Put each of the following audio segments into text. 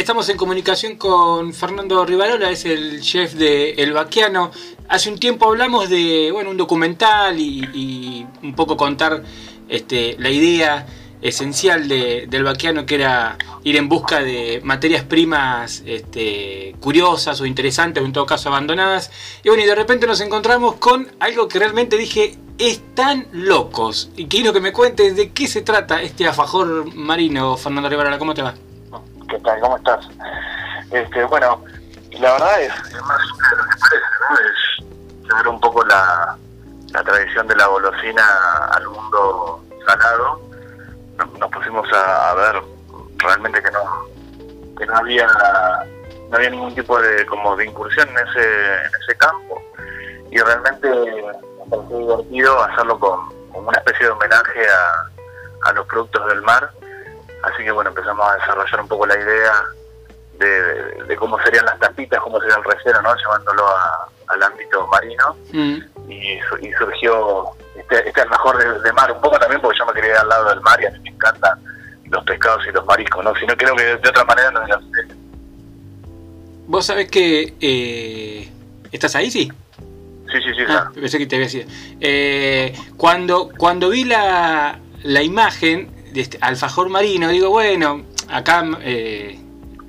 Estamos en comunicación con Fernando Rivarola, es el chef de El Baquiano. Hace un tiempo hablamos de bueno, un documental y, un poco contar este, la idea esencial de, del Baquiano, que era ir en busca de materias primas este, curiosas o interesantes, o en todo caso abandonadas. Y bueno, y de repente nos encontramos con algo que realmente dije, están locos. Y quiero que me cuentes de qué se trata este alfajor marino, Fernando Rivarola. ¿Cómo te va? ¿Qué tal? ¿Cómo estás? Este, bueno, la verdad es, más de lo que parece, ¿no? Es saber un poco la, tradición de la golosina al mundo salado. Nos, pusimos a, ver realmente que no que no había no había ningún tipo de como de incursión en ese en ese campo y realmente me pareció divertido hacerlo con, una especie de homenaje a, a los productos del mar Así que bueno, empezamos a desarrollar un poco la idea de, cómo serían las tapitas, cómo sería el relleno, ¿no? Llevándolo al ámbito marino. Mm. Y, surgió este, este mejor de, mar, un poco también porque yo me quería ir al lado del mar y a mí me encantan los pescados y los mariscos, ¿no? Si no creo que de, otra manera no lo Vos sabés que... Eh, ¿Estás ahí, sí? Sí, sí, sí. Ah, pensé que te había sido. Eh, cuando, cuando vi la, la imagen este alfajor marino, digo, bueno, acá eh,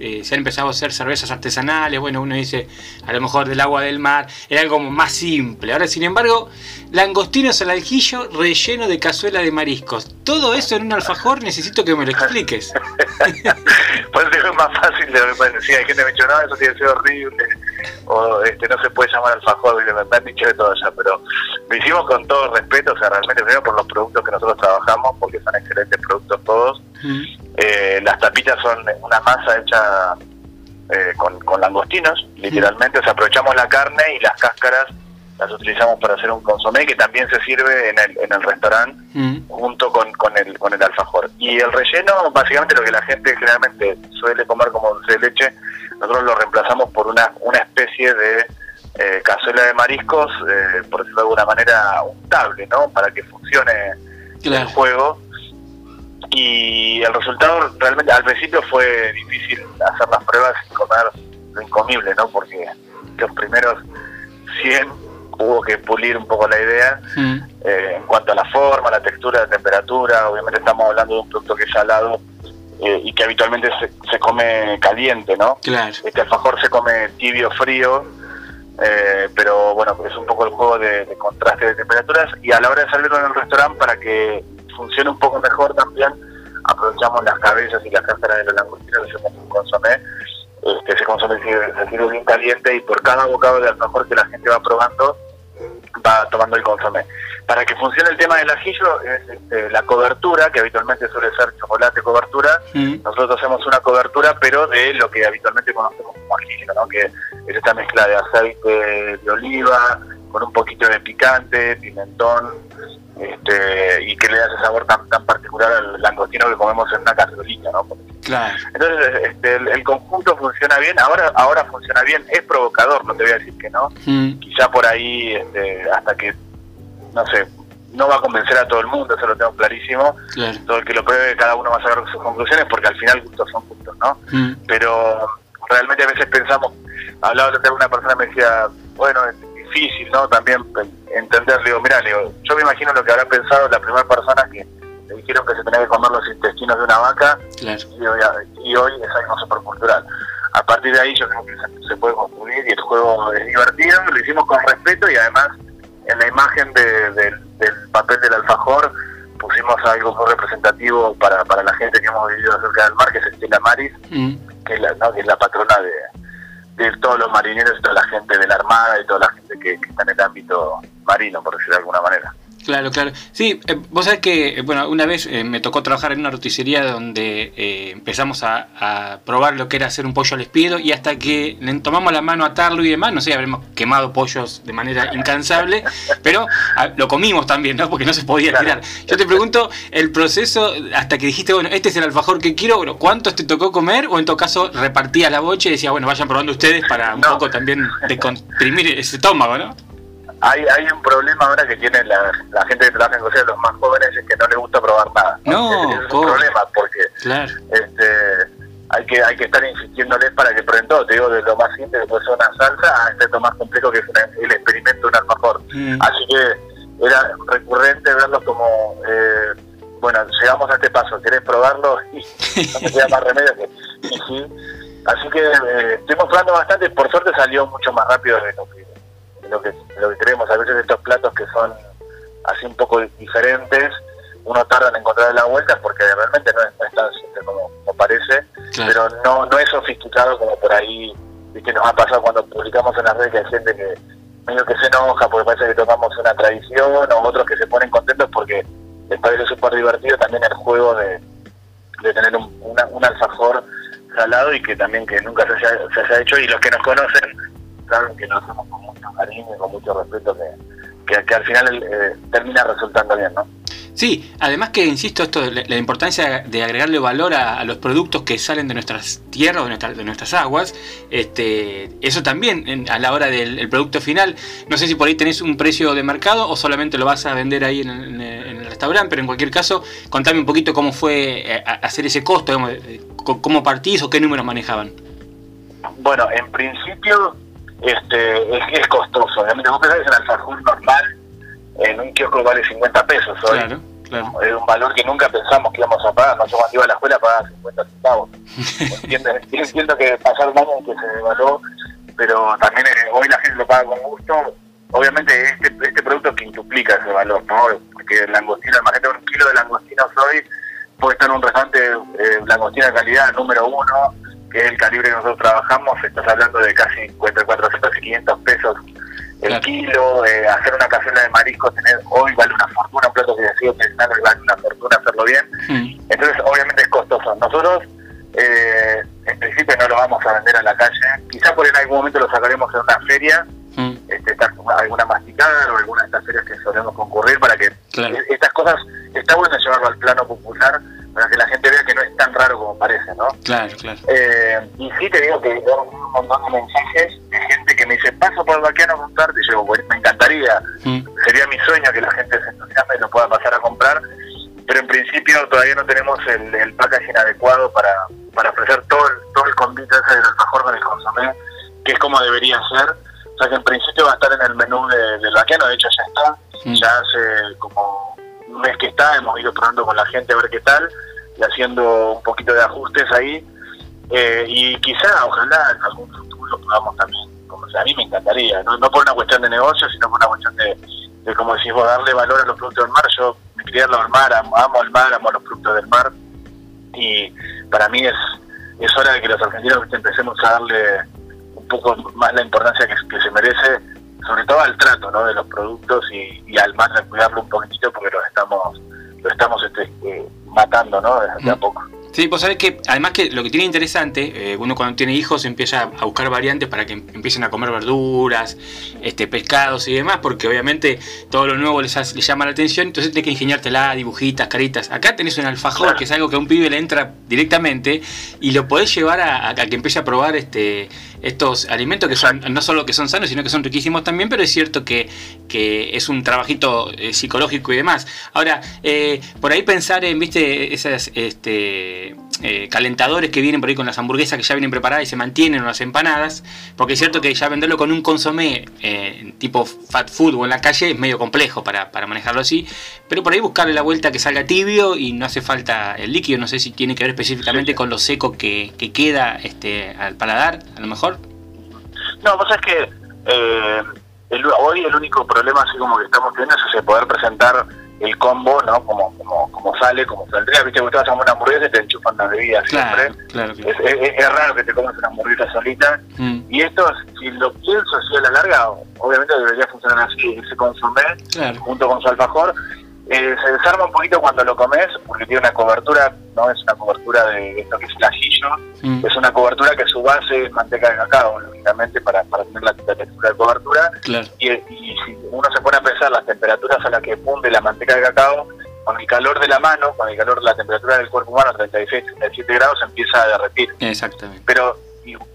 eh, se han empezado a hacer cervezas artesanales, bueno, uno dice, a lo mejor del agua del mar, era algo más simple. Ahora, sin embargo, langostinos al aljillo relleno de cazuela de mariscos. Todo eso en un alfajor necesito que me lo expliques. pues es más fácil de lo que parecía. Hay gente me ha dicho, no, eso tiene que ser horrible. O este, no se puede llamar alfajor, me han dicho de todo ya, pero lo hicimos con todo respeto, o sea, realmente primero por los productos que nosotros trabajamos, porque son excelentes productos todos. Eh, las tapitas son una masa hecha eh, con, con, langostinos, literalmente, o sea, aprovechamos la carne y las cáscaras las utilizamos para hacer un consomé que también se sirve en el, en el restaurante mm. junto con, con, el, con el alfajor. Y el relleno, básicamente lo que la gente generalmente suele comer como dulce de leche, nosotros lo reemplazamos por una, una especie de eh, cazuela de mariscos, eh, por decirlo de alguna manera, untable, ¿no? Para que funcione el juego. Y el resultado realmente al principio fue difícil hacer las pruebas y comer lo incomible, ¿no? Porque los primeros 100 hubo que pulir un poco la idea mm. eh, en cuanto a la forma, la textura, la temperatura. Obviamente estamos hablando de un producto que es salado eh, y que habitualmente se, come caliente, ¿no? Claro. Este alfajor se come tibio, frío, eh, pero bueno, es un poco el juego de, contraste de temperaturas y a la hora de servirlo en el restaurante para que funcione un poco mejor también, aprovechamos las cabezas y las cáscaras de los langostinos, hacemos un consomé este, ese consomé se sirve bien caliente y por cada bocado de alfajor que la gente va probando va tomando el consomé. Para que funcione el tema del ajillo, es este, la cobertura, que habitualmente suele ser chocolate cobertura, mm. nosotros hacemos una cobertura, pero de lo que habitualmente conocemos como ajillo, ¿no? que es esta mezcla de aceite de oliva, con un poquito de picante, pimentón, este, y que le da ese sabor tan, tan particular al langostino que comemos en una cacerolita, ¿no? Claro. Entonces, este, el, conjunto funciona bien, ahora ahora funciona bien, es provocador, no te voy a decir que no, mm. quizá por ahí, este, hasta que, no sé, no va a convencer a todo el mundo, eso lo tengo clarísimo, todo el que lo pruebe, cada uno va a sacar sus conclusiones, porque al final gustos son gustos, ¿no? Mm. Pero realmente a veces pensamos, hablaba de una persona me decía, bueno, difícil, ¿no? También entender, digo, mira, digo, yo me imagino lo que habrá pensado la primera persona que le dijeron que se tenía que comer los intestinos de una vaca y, hoy es algo supercultural. A partir de ahí yo creo que se, puede construir y el juego es divertido, lo hicimos con respeto y además en la imagen del papel del alfajor pusimos algo muy representativo para, para la gente que hemos vivido cerca del mar, que es Estela Maris, mm. que, es la, que es la patrona de, de todos los marineros y toda la gente de la Armada y toda la gente que, está en el ámbito marino, por decirlo de alguna manera. Claro, claro. Sí, eh, vos sabés que, eh, bueno, una vez eh, me tocó trabajar en una roticería donde empezamos a, probar lo que era hacer un pollo al espiedo y hasta que le tomamos la mano a atarlo y demás, no sé, habremos quemado pollos de manera incansable, pero ah, lo comimos también, ¿no? Porque no se podía tirar. Yo te pregunto, el proceso hasta que dijiste, bueno, este es el alfajor que quiero, bueno, ¿cuántos te tocó comer? O en todo caso repartías la bocha y decías, bueno, vayan probando ustedes para un poco también decomprimir ese estómago, ¿no? Hay, hay un problema ahora que tiene la, gente que trabaja en cocina, los más jóvenes, es que no les gusta probar nada. No, es un problema porque este, hay que hay que estar insistiéndoles para que prueben todo. Te digo, de lo más simple que puede ser una salsa a este lo más complejo que es el experimento de un alfajor. Mm. Así que era recurrente verlos como, eh, bueno, llegamos a este paso, ¿querés probarlo? Y no me queda más remedio que sí. Así que eh, estuvimos probando bastante, por suerte salió mucho más rápido de lo que, lo que, lo que creemos. A veces estos platos que son así un poco diferentes, uno tarda en encontrar la vuelta porque realmente no es, tan simple como, parece, pero no no es sofisticado como por ahí que nos ha pasado cuando publicamos en las redes que hay gente que medio que se enoja porque parece que tocamos una tradición o otros que se ponen contentos porque les parece súper divertido también el juego de, de tener un, un alfajor salado y que también que nunca se haya, se haya hecho y los que nos conocen saben que lo hacemos con mucho cariño y con mucho respeto que, que, al final eh, termina resultando bien, ¿no? Sí, además que insisto esto la, importancia de agregarle valor a, los productos que salen de nuestras tierras, de, de nuestras aguas, este, eso también a la hora del producto final. No sé si por ahí tenés un precio de mercado o solamente lo vas a vender ahí en, el restaurante, pero en cualquier caso, contame un poquito cómo fue eh, hacer ese costo, eh, cómo partís o qué números manejaban. Bueno, en principio este, es, es costoso. Obviamente vos pensás que el alfajor normal en un kiosco vale 50 pesos hoy. Es un valor que nunca pensamos que íbamos a pagar. Nosotros cuando iba a la escuela pagaba 50 centavos. entiendo, que pasaron años que se devaluó, pero también eh, hoy la gente lo paga con gusto. Obviamente este, este producto quintuplica ese valor, ¿no? Porque langostino, imagínate un kilo de langostinos hoy puede estar en un restaurante eh, langostina de calidad número uno, que es el calibre que nosotros trabajamos, estás hablando de casi entre 400 y 500 pesos el kilo, eh, hacer una cazuela de marisco, tener hoy vale una fortuna, un plato que decido pensando y vale una fortuna hacerlo bien. Mm. Entonces, obviamente es costoso. Nosotros, eh, en principio, no lo vamos a vender a la calle. Quizás por en algún momento lo sacaremos en una feria, mm. este, alguna masticada o alguna de estas ferias que solemos concurrir para que estas cosas, está bueno llevarlo al plano popular para que la gente vea que no es tan raro como parece, ¿no? Claro, claro. Eh, y sí te digo que tengo un montón de mensajes de gente que me dice, paso por el vaqueano a comprarte, y yo, bueno, me encantaría, mm. sería mi sueño que la gente se entusiasme y lo pueda pasar a comprar, pero en principio todavía no tenemos el, el packaging adecuado para, para ofrecer todo el, todo el convite ese del alfajor con el consomé, que es como debería ser, o sea que en principio va a estar en el menú del vaqueano, de hecho ya está, mm. ya hace como un mes que está, hemos ido probando con la gente a ver qué tal y haciendo un poquito de ajustes ahí. Eh, y quizá, ojalá en algún futuro podamos también, como sea, a mí me encantaría, no, por una cuestión de negocio, sino por una cuestión de, de como decís vos, darle valor a los productos del mar. Yo me crié al mar, amo, amo, el mar, amo los productos del mar. Y para mí es, es hora de que los argentinos empecemos a darle un poco más la importancia que, que se merece sobre todo al trato ¿no? de los productos y, al más de cuidarlo un poquitito porque lo estamos lo estamos este, eh, matando ¿no? desde a poco. Sí, vos sabés que además que lo que tiene interesante, eh, uno cuando tiene hijos empieza a buscar variantes para que empiecen a comer verduras, este, pescados y demás, porque obviamente todo lo nuevo les, llama la atención, entonces tienes que ingeniártela, dibujitas, caritas. Acá tenés un alfajor, que es algo que a un pibe le entra directamente, y lo podés llevar a, que empiece a probar este estos alimentos que son no solo que son sanos, sino que son riquísimos también, pero es cierto que, que es un trabajito eh, psicológico y demás. Ahora, eh, por ahí pensar en, viste, esas este, eh, calentadores que vienen por ahí con las hamburguesas que ya vienen preparadas y se mantienen o las empanadas, porque es cierto que ya venderlo con un consomé eh, tipo fat food o en la calle es medio complejo para, manejarlo así, pero por ahí buscarle la vuelta que salga tibio y no hace falta el líquido, no sé si tiene que ver específicamente con lo seco que, queda este, al paladar, a lo mejor. No, vos sabés que eh, hoy el único problema así como que estamos teniendo es poder presentar el combo, ¿no? Como, como, como sale, como saldría, viste, vos te vas a una hamburguesa y te enchufan la bebida siempre. Claro, Es, es, raro que te comas una hamburguesa solita. Mm. Y esto, si lo pienso así a la larga, obviamente debería funcionar así, ese consomé, junto con su alfajor, eh, se desarma un poquito cuando lo comes, porque tiene una cobertura, no es una cobertura de esto que es el ajillo, mm. es una cobertura que su base es manteca de cacao, lógicamente, para, para tener la, textura de cobertura. Y, y, si uno se pone a pensar las temperaturas a las que funde la manteca de cacao, con el calor de la mano, con el calor de la temperatura del cuerpo humano, 36, 37 grados, empieza a derretir. Exactamente. Pero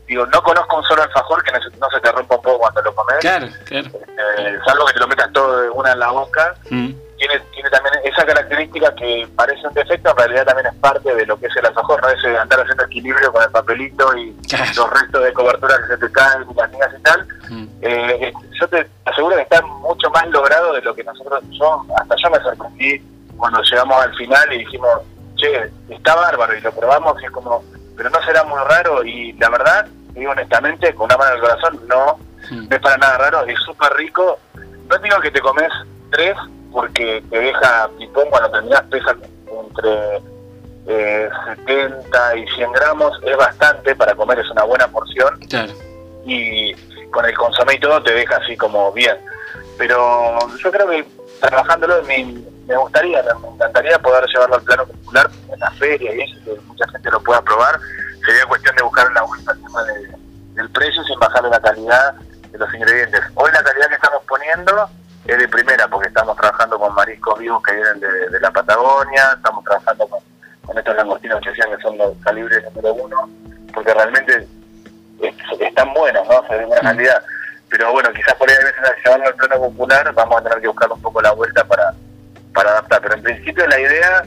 digo, no conozco un solo alfajor que no se, te rompa un poco cuando lo comes. Claro, claro. Eh, salvo que te lo metas todo de una en la boca. Mm tiene, también esa característica que parece un defecto, en realidad también es parte de lo que es el alfajor, ¿no? Ese andar haciendo equilibrio con el papelito y los restos de cobertura que se te caen y las niñas y tal. Mm. Eh, yo te aseguro que está mucho más logrado de lo que nosotros, yo, hasta yo me sorprendí cuando llegamos al final y dijimos, che, está bárbaro y lo probamos y es como, pero no será muy raro y la verdad, digo honestamente, con una mano en el corazón, no, no es para nada raro, es súper rico. No digo que te comes tres porque te deja pipón cuando terminas, pesa entre 70 eh, y 100 gramos, es bastante para comer, es una buena porción. Y con el consomé y todo te deja así como bien. Pero yo creo que trabajándolo me, me gustaría, me encantaría poder llevarlo al plano popular en la feria y eso, que mucha gente lo pueda probar. Sería cuestión de buscar una vuelta al tema del precio sin bajarle la calidad de los ingredientes. Hoy la calidad que estamos poniendo es de primera porque estamos trabajando con mariscos vivos que vienen de, la Patagonia, estamos trabajando con, estos langostinos que decían que son los calibres número uno, porque realmente están buenos, ¿no? Se ven buena calidad. Pero bueno, quizás por ahí a veces al llevarlo al plano popular vamos a tener que buscar un poco la vuelta para, para adaptar. Pero en principio la idea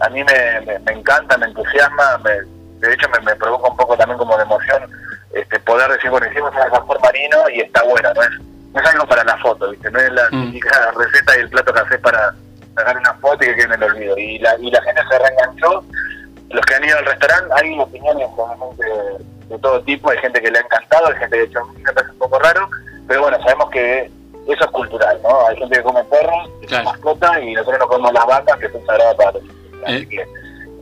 a mí me, me, encanta, me entusiasma, de hecho me, me, provoca un poco también como de emoción este, poder decir, bueno, hicimos un alfajor marino y está bueno, ¿no? Es, no es algo para la foto, ¿viste? No es la mm. típica receta y el plato que haces para sacar una foto y que quede en el olvido. Y la, y la gente se reenganchó. Los que han ido al restaurante, hay opiniones de, de todo tipo. Hay gente que le ha encantado, hay gente que ha dicho, me parece un poco raro. Pero bueno, sabemos que eso es cultural, ¿no? Hay gente que come perros, que mascota, y nosotros no comemos las vacas, que son sagradas para los Así eh. que,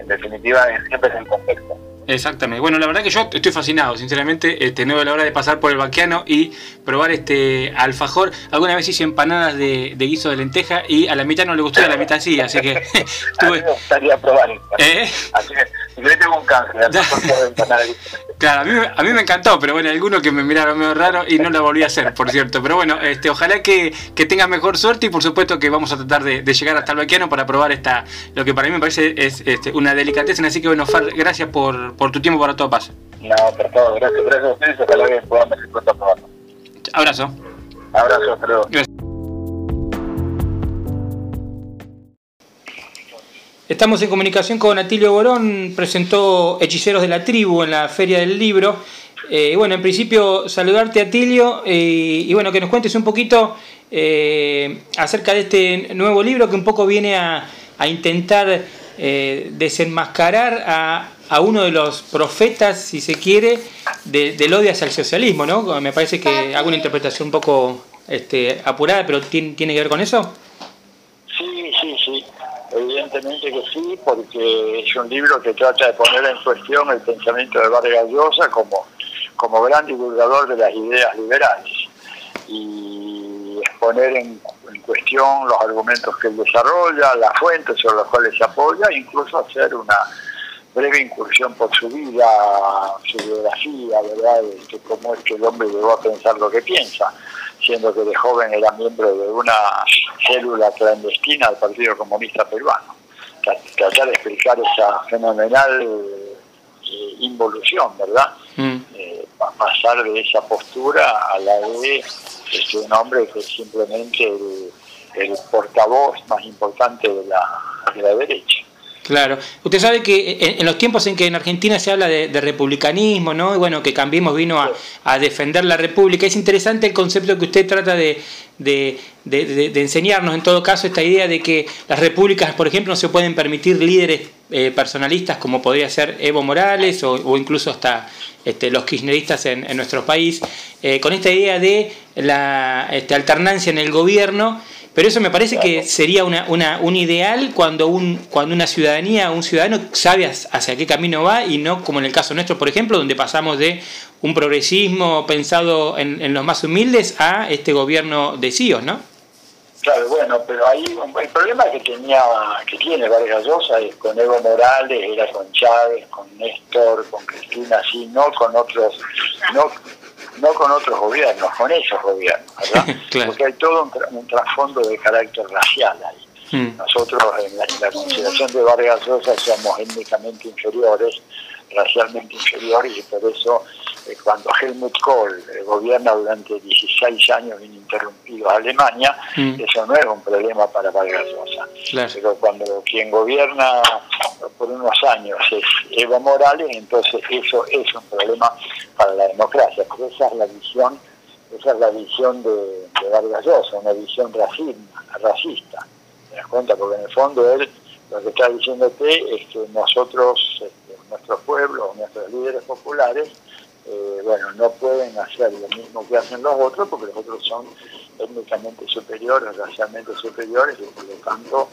en definitiva, siempre es el contexto. Exactamente. Bueno, la verdad que yo estoy fascinado, sinceramente. Este, no a la hora de pasar por el vaquiano y probar este alfajor. Alguna vez hice empanadas de, guiso de lenteja y a la mitad no le gustó y a la mitad sí, así que tuve... me gustaría probar ¿Eh? Así querés tengo un canje. Claro, a mí, a mí me encantó, pero bueno, algunos que me miraron medio raro y no lo volví a hacer, por cierto. Pero bueno, este, ojalá que, que tengas mejor suerte y por supuesto que vamos a tratar de, llegar hasta el vaquiano para probar esta, lo que para mí me parece es este, una delicateza. Así que bueno, Far, gracias por, por tu tiempo para todo pase. No, por todo, gracias, gracias a ustedes, ojalá que podamos estar probando. Abrazo. Abrazo, hasta luego. Gracias. Estamos en comunicación con Atilio Borón, presentó Hechiceros de la Tribu en la Feria del Libro. Eh, bueno, en principio saludarte Atilio eh, y bueno, que nos cuentes un poquito eh, acerca de este nuevo libro que un poco viene a, intentar desenmascarar a, uno de los profetas, si se quiere, del odio hacia el socialismo, ¿no? Me parece que hago una interpretación un poco este, apurada, pero ¿tiene, ¿tiene que ver con eso? Evidentemente que sí, porque es un libro que trata de poner en cuestión el pensamiento de Vargas Llosa como, como gran divulgador de las ideas liberales y exponer en, cuestión los argumentos que él desarrolla, las fuentes sobre las cuales se apoya, incluso hacer una breve incursión por su vida, su biografía, ¿verdad? De cómo es que el hombre llegó a pensar lo que piensa siendo que de joven era miembro de una célula clandestina del Partido Comunista Peruano. Tratar de explicar esa fenomenal eh, involución, ¿verdad? Mm. Eh, pasar de esa postura a la de este, un hombre que es simplemente el, el portavoz más importante de la, de la derecha. Claro. Usted sabe que en, los tiempos en que en Argentina se habla de, republicanismo, ¿no? Y bueno, que Cambiemos vino a, defender la república, es interesante el concepto que usted trata de, enseñarnos, en todo caso, esta idea de que las repúblicas, por ejemplo, no se pueden permitir líderes eh, personalistas como podría ser Evo Morales o, incluso hasta este, los kirchneristas en, nuestro país, eh, con esta idea de la este, alternancia en el gobierno pero eso me parece que sería una, una, un ideal cuando, un, cuando una ciudadanía, un ciudadano sabe hacia qué camino va y no como en el caso nuestro, por ejemplo, donde pasamos de un progresismo pensado en, los más humildes a este gobierno de CIOs, ¿no? Claro, bueno, pero ahí el problema que tenía, que tiene Vargas Llosa es con Evo Morales, era con Chávez, con Néstor, con Cristina, así, no con otros, no no con otros gobiernos, con esos gobiernos, ¿verdad? Porque hay todo un, trasfondo de carácter racial ahí. Hmm. Nosotros en la, consideración de Vargas Llosa somos étnicamente inferiores, racialmente inferiores, y por eso cuando Helmut Kohl eh, gobierna durante 16 años ininterrumpidos Alemania, mm. eso no es un problema para Vargas Llosa. Pero cuando quien gobierna por unos años es Evo Morales, entonces eso es un problema para la democracia. Pero esa es la visión, esa es la visión de, Vargas Llosa, una visión racista. ¿Te das cuenta? Porque en el fondo él lo que está diciéndote es que nosotros, este, nuestro pueblo, nuestros líderes populares, eh, bueno, no pueden hacer lo mismo que hacen los otros porque los otros son étnicamente superiores, racialmente superiores y por lo tanto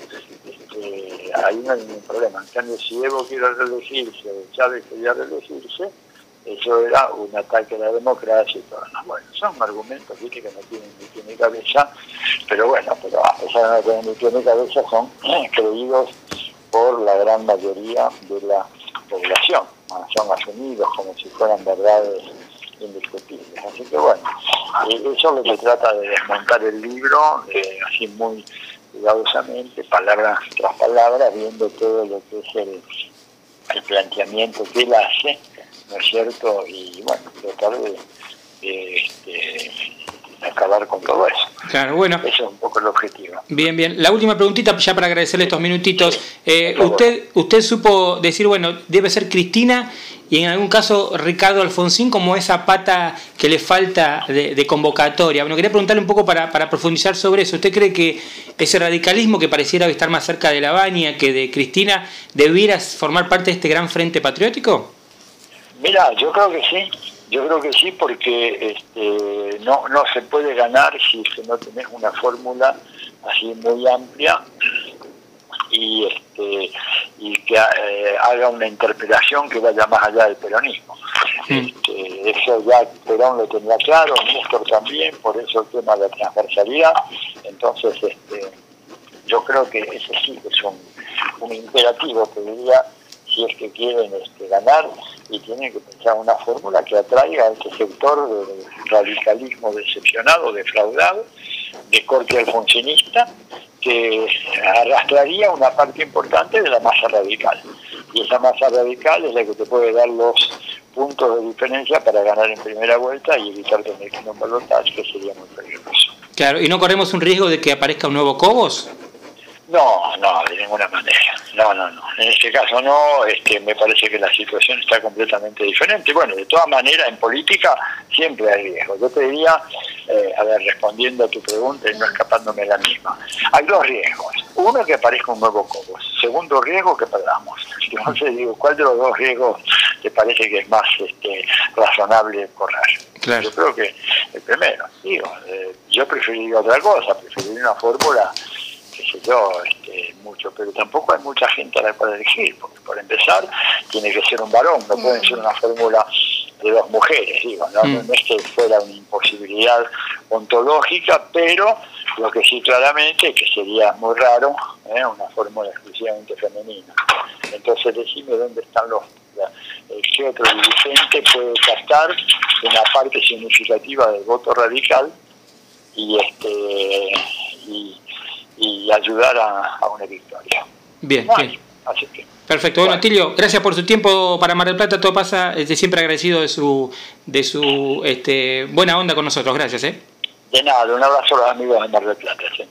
este, ahí no hay ningún problema. En cambio, si Evo quiere reelegirse, Chávez quería reelegirse, eso era un ataque a la democracia y todo. Bueno, son argumentos que no tienen ni tiene cabeza, pero bueno, pero a de no tener ni tiene cabeza, son creídos por la gran mayoría de la población son asumidos como si fueran verdades indiscutibles. Así que bueno, eh, eso es lo que trata de desmontar el libro, eh, así muy cuidadosamente, palabra tras palabra, viendo todo lo que es el, planteamiento que él hace, ¿no es cierto? Y bueno, tratar de, este, acabar con todo eso. Claro, bueno. Ese es un poco el objetivo. Bien, bien. La última preguntita, ya para agradecerle estos minutitos. Eh, usted, usted supo decir, bueno, debe ser Cristina y en algún caso Ricardo Alfonsín como esa pata que le falta de, convocatoria. Bueno, quería preguntarle un poco para, para, profundizar sobre eso. ¿Usted cree que ese radicalismo que pareciera estar más cerca de la Baña que de Cristina debiera formar parte de este gran frente patriótico? Mira, yo creo que sí. Yo creo que sí, porque este, no, no se puede ganar si no tenés una fórmula así muy amplia y este y que eh, haga una interpretación que vaya más allá del peronismo. Este, eso ya Perón lo tenía claro, Néstor también, por eso el tema de la transversalidad. Entonces, este, yo creo que ese sí es un, un imperativo que diría si es que quieren este, ganar y tienen que pensar una fórmula que atraiga a este sector del radicalismo decepcionado, defraudado, de corte alfonsinista, que arrastraría una parte importante de la masa radical. Y esa masa radical es la que te puede dar los puntos de diferencia para ganar en primera vuelta y evitar tener que un balotaje, que sería muy peligroso. Claro, ¿y no corremos un riesgo de que aparezca un nuevo Cobos? No, no, de ninguna manera. No, no, no. En este caso no, este, me parece que la situación está completamente diferente. Bueno, de todas maneras, en política siempre hay riesgos. Yo te diría, eh, a ver, respondiendo a tu pregunta y no escapándome la misma, hay dos riesgos. Uno, que aparezca un nuevo Cobos. Segundo riesgo, que perdamos. Entonces digo, ¿cuál de los dos riesgos te parece que es más este, razonable correr? Yo creo que el primero. Digo, eh, yo preferiría otra cosa, preferiría una fórmula sé yo, este, mucho, pero tampoco hay mucha gente a la cual elegir, porque por empezar tiene que ser un varón, no puede ser una fórmula de dos mujeres, digo, ¿no? Mm. es que fuera una imposibilidad ontológica, pero lo que sí claramente es que sería muy raro ¿eh? una fórmula exclusivamente femenina. Entonces decime dónde están los qué otro dirigente puede captar una parte significativa del voto radical y este y y ayudar a, una victoria. Bien, bien. Perfecto. Bueno, Tilio, gracias por su tiempo para Mar del Plata. Todo pasa, este, siempre agradecido de su, de su este, buena onda con nosotros. Gracias. ¿eh? De nada, un abrazo a los amigos de Mar del Plata. ¿sí?